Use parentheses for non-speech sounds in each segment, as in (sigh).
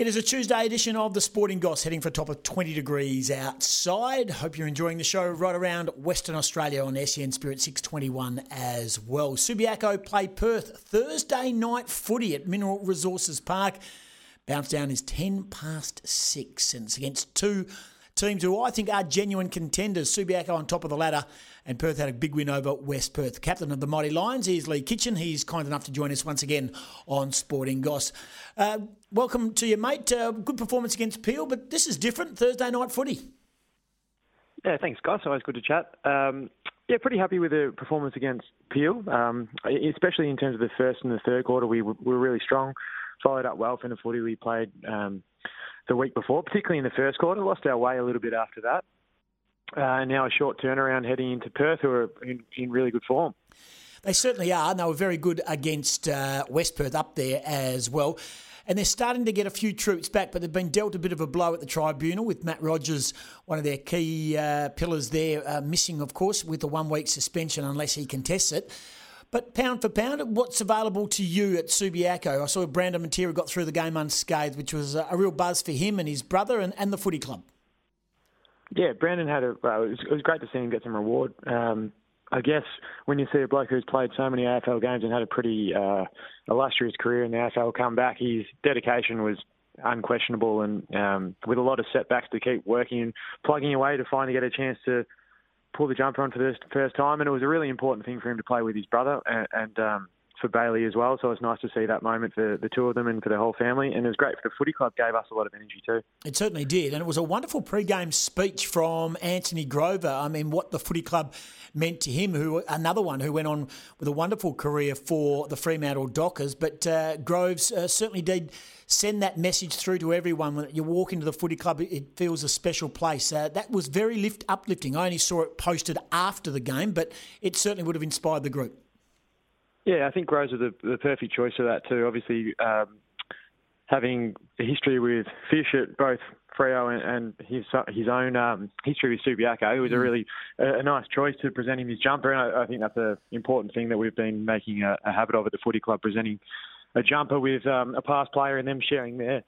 It is a Tuesday edition of the Sporting Goss, heading for a top of 20 degrees outside. Hope you're enjoying the show right around Western Australia on SEN Spirit 621 as well. Subiaco play Perth Thursday night footy at Mineral Resources Park. Bounce down is 10 past 6, and it's against two teams who I think are genuine contenders. Subiaco on top of the ladder, and Perth had a big win over West Perth. Captain of the Mighty Lions is Leigh Kitchin. He's kind enough to join us once again on Sporting Goss. Uh, welcome to you, mate. Uh, good performance against Peel, but this is different. Thursday night footy. Yeah, thanks, guys. Always good to chat. Um, yeah, pretty happy with the performance against Peel, um, especially in terms of the first and the third quarter. We were, we were really strong, followed up well from the footy we played um, the week before, particularly in the first quarter. Lost our way a little bit after that. Uh, and now a short turnaround heading into Perth, who are in, in really good form. They certainly are. And they were very good against uh, West Perth up there as well. And they're starting to get a few troops back, but they've been dealt a bit of a blow at the tribunal with Matt Rogers, one of their key uh, pillars there, uh, missing, of course, with a one week suspension unless he contests it. But pound for pound, what's available to you at Subiaco? I saw Brandon Matera got through the game unscathed, which was a real buzz for him and his brother and, and the footy club. Yeah, Brandon had a. Well, it, was, it was great to see him get some reward. Um, I guess when you see a bloke who's played so many AFL games and had a pretty uh, illustrious career in the AFL come back, his dedication was unquestionable, and um, with a lot of setbacks to keep working and plugging away to finally get a chance to pull the jumper on for the first time, and it was a really important thing for him to play with his brother and, and um, for Bailey as well. So it was nice to see that moment for the two of them and for the whole family, and it was great for the footy club. Gave us a lot of energy too. It certainly did, and it was a wonderful pre-game speech from Antoni Grover. I mean, what the footy club meant to him. Who another one who went on with a wonderful career for the Fremantle Dockers, but uh, Groves uh, certainly did send that message through to everyone when you walk into the footy club. It feels a special place. Uh, that was very lift uplifting. I only saw it posted after the game, but it certainly would have inspired the group. Yeah, I think Groves was the, the perfect choice for that too. Obviously, um, having a history with Fish at both Freo and, and his his own um, history with Subiaco, it was a mm. really a, a, nice choice to present him his jumper, and I, I think that's an important thing that we've been making a, a, habit of at the Footy Club, presenting a jumper with um, a past player and them sharing their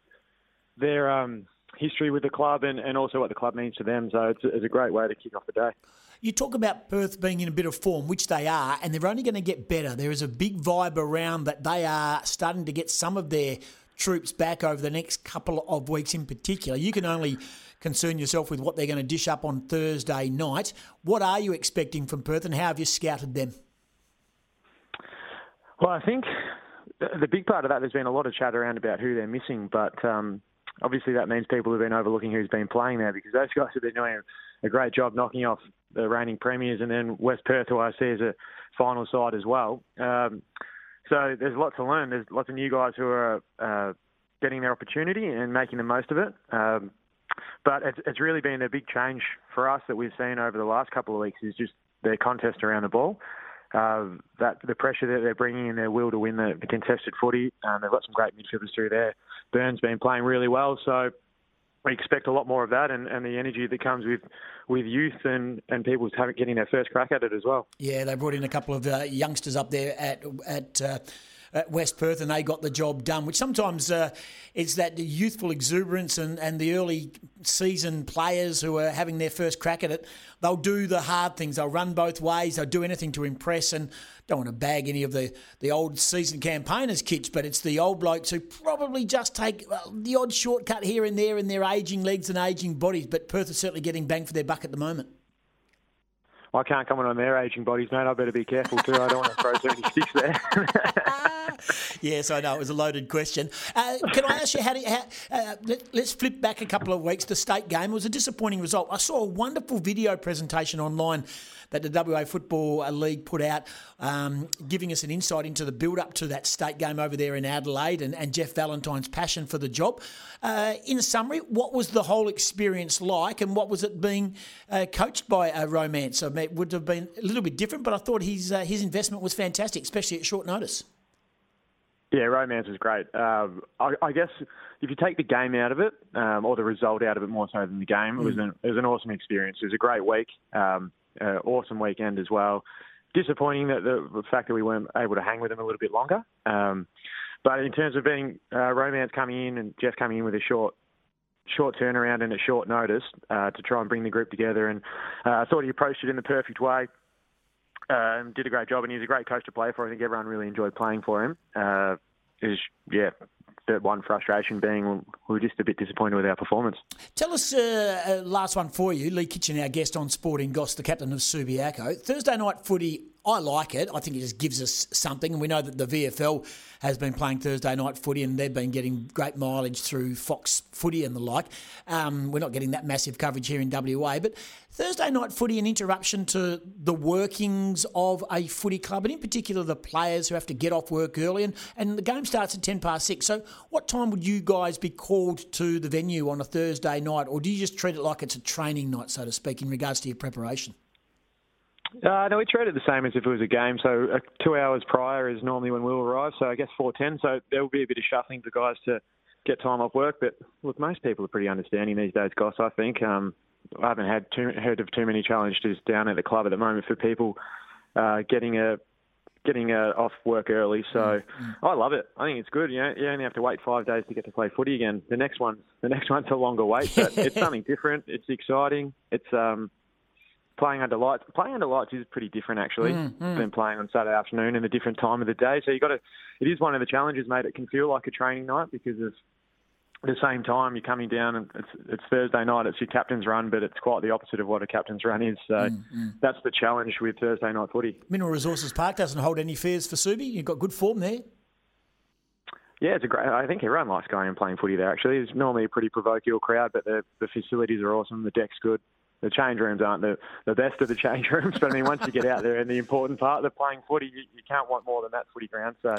their um, history with the club and, and also what the club means to them. So it's, it's a great way to kick off the day. You talk about Perth being in a bit of form, which they are, and they're only going to get better. There is a big vibe around that they are starting to get some of their troops back over the next couple of weeks in particular. You can only concern yourself with what they're going to dish up on Thursday night. What are you expecting from Perth and how have you scouted them? Well, I think the big part of that, there's been a lot of chat around about who they're missing, but um, obviously that means people have been overlooking who's been playing there because those guys have been doing a great job knocking off the reigning premiers, and then West Perth, who I see as a final side as well. Um, so there's lots to learn. There's lots of new guys who are uh, getting their opportunity and making the most of it. Um, but it's, it's really been a big change for us that we've seen over the last couple of weeks is just their contest around the ball. Uh, that the pressure that they're bringing and their will to win the, the contested footy. Um, they've got some great midfielders through there. burns been playing really well, so we expect a lot more of that and, and the energy that comes with with youth and, and people getting their first crack at it as well. Yeah, they brought in a couple of uh, youngsters up there at at. Uh, at West Perth and they got the job done, which sometimes uh, it's that youthful exuberance and, and the early season players who are having their first crack at it. They'll do the hard things. They'll run both ways. They'll do anything to impress. And don't want to bag any of the, the old season campaigners kits, but it's the old blokes who probably just take the odd shortcut here and there in their aging legs and aging bodies. But Perth are certainly getting bang for their buck at the moment. I can't comment on their aging bodies, mate. I better be careful too. I don't want to throw too many sticks there. (laughs) Uh, yes, I know it was a loaded question. Uh, can I ask you how? Do you, how uh, let, us flip back a couple of weeks. The state game was a disappointing result. I saw a wonderful video presentation online that the WA Football League put out, um, giving us an insight into the build up to that state game over there in Adelaide and, and Jeff Valentine's passion for the job. Uh, in summary, what was the whole experience like, and what was it being uh, coached by a romance? I mean, it would have been a little bit different, but I thought his uh, his investment was fantastic, especially at short notice. Yeah, romance is great. Um, I, I, guess if you take the game out of it, um, or the result out of it more so than the game, it was mm. an it was an awesome experience. It was a great week. Um, uh, awesome weekend as well. Disappointing that the, the, fact that we weren't able to hang with them a little bit longer. Um, but in terms of being uh, romance coming in and Jeff coming in with a short short turnaround and at short notice uh, to try and bring the group together. And uh, I thought he approached it in the perfect way. Uh, did a great job, and he's a great coach to play for. I think everyone really enjoyed playing for him. Uh, is yeah, the one frustration being we were just a bit disappointed with our performance. Tell us, uh, uh, last one for you, Leigh Kitchin, our guest on Sporting Goss, the captain of Subiaco. Thursday night footy I like it. I think it just gives us something. And we know that the VFL has been playing Thursday night footy and they've been getting great mileage through Fox footy and the like. Um, we're not getting that massive coverage here in WA. But Thursday night footy, an interruption to the workings of a footy club, and in particular the players who have to get off work early. And, and the game starts at 10 past six. So, what time would you guys be called to the venue on a Thursday night? Or do you just treat it like it's a training night, so to speak, in regards to your preparation? Uh, no, we treat it the same as if it was a game. So uh, two hours prior is normally when we'll arrive. So I guess four ten. So there will be a bit of shuffling for guys to get time off work. But look, most people are pretty understanding these days, Goss. I think um, I haven't had too, heard of too many challenges down at the club at the moment for people uh, getting a getting a, off work early. So mm-hmm. I love it. I think it's good. You know, you only have to wait five days to get to play footy again. The next one, the next (laughs) one's a longer wait, but it's (laughs) something different. It's exciting. It's um, playing under lights. Playing under lights is pretty different actually mm, mm. than playing on Saturday afternoon and a different time of the day. So you got to. It is one of the challenges, mate. It can feel like a training night because of the same time you're coming down and it's it's Thursday night. It's your captain's run, but it's quite the opposite of what a captain's run is. So mm, mm. that's the challenge with Thursday night footy. Mineral Resources Park doesn't hold any fears for Subi. You've got good form there. Yeah, it's a great. I think everyone likes going and playing footy there. Actually, it's normally a pretty provocative crowd, but the the facilities are awesome. The deck's good the change rooms aren't the, the best of the change rooms, but I mean, once you get out there and the important part, of playing footy, you, you can't want more than that footy ground. So,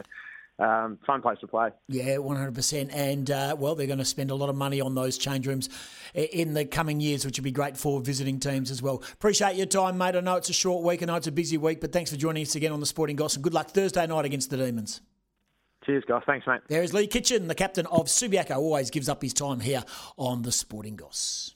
um, fun place to play. Yeah, 100%. And, uh, well, they're going to spend a lot of money on those change rooms in the coming years, which would be great for visiting teams as well. Appreciate your time, mate. I know it's a short week. I know it's a busy week, but thanks for joining us again on the Sporting Goss. And good luck Thursday night against the Demons. Cheers, guys. Thanks, mate. There is Leigh Kitchin, the captain of Subiaco, always gives up his time here on the Sporting Goss.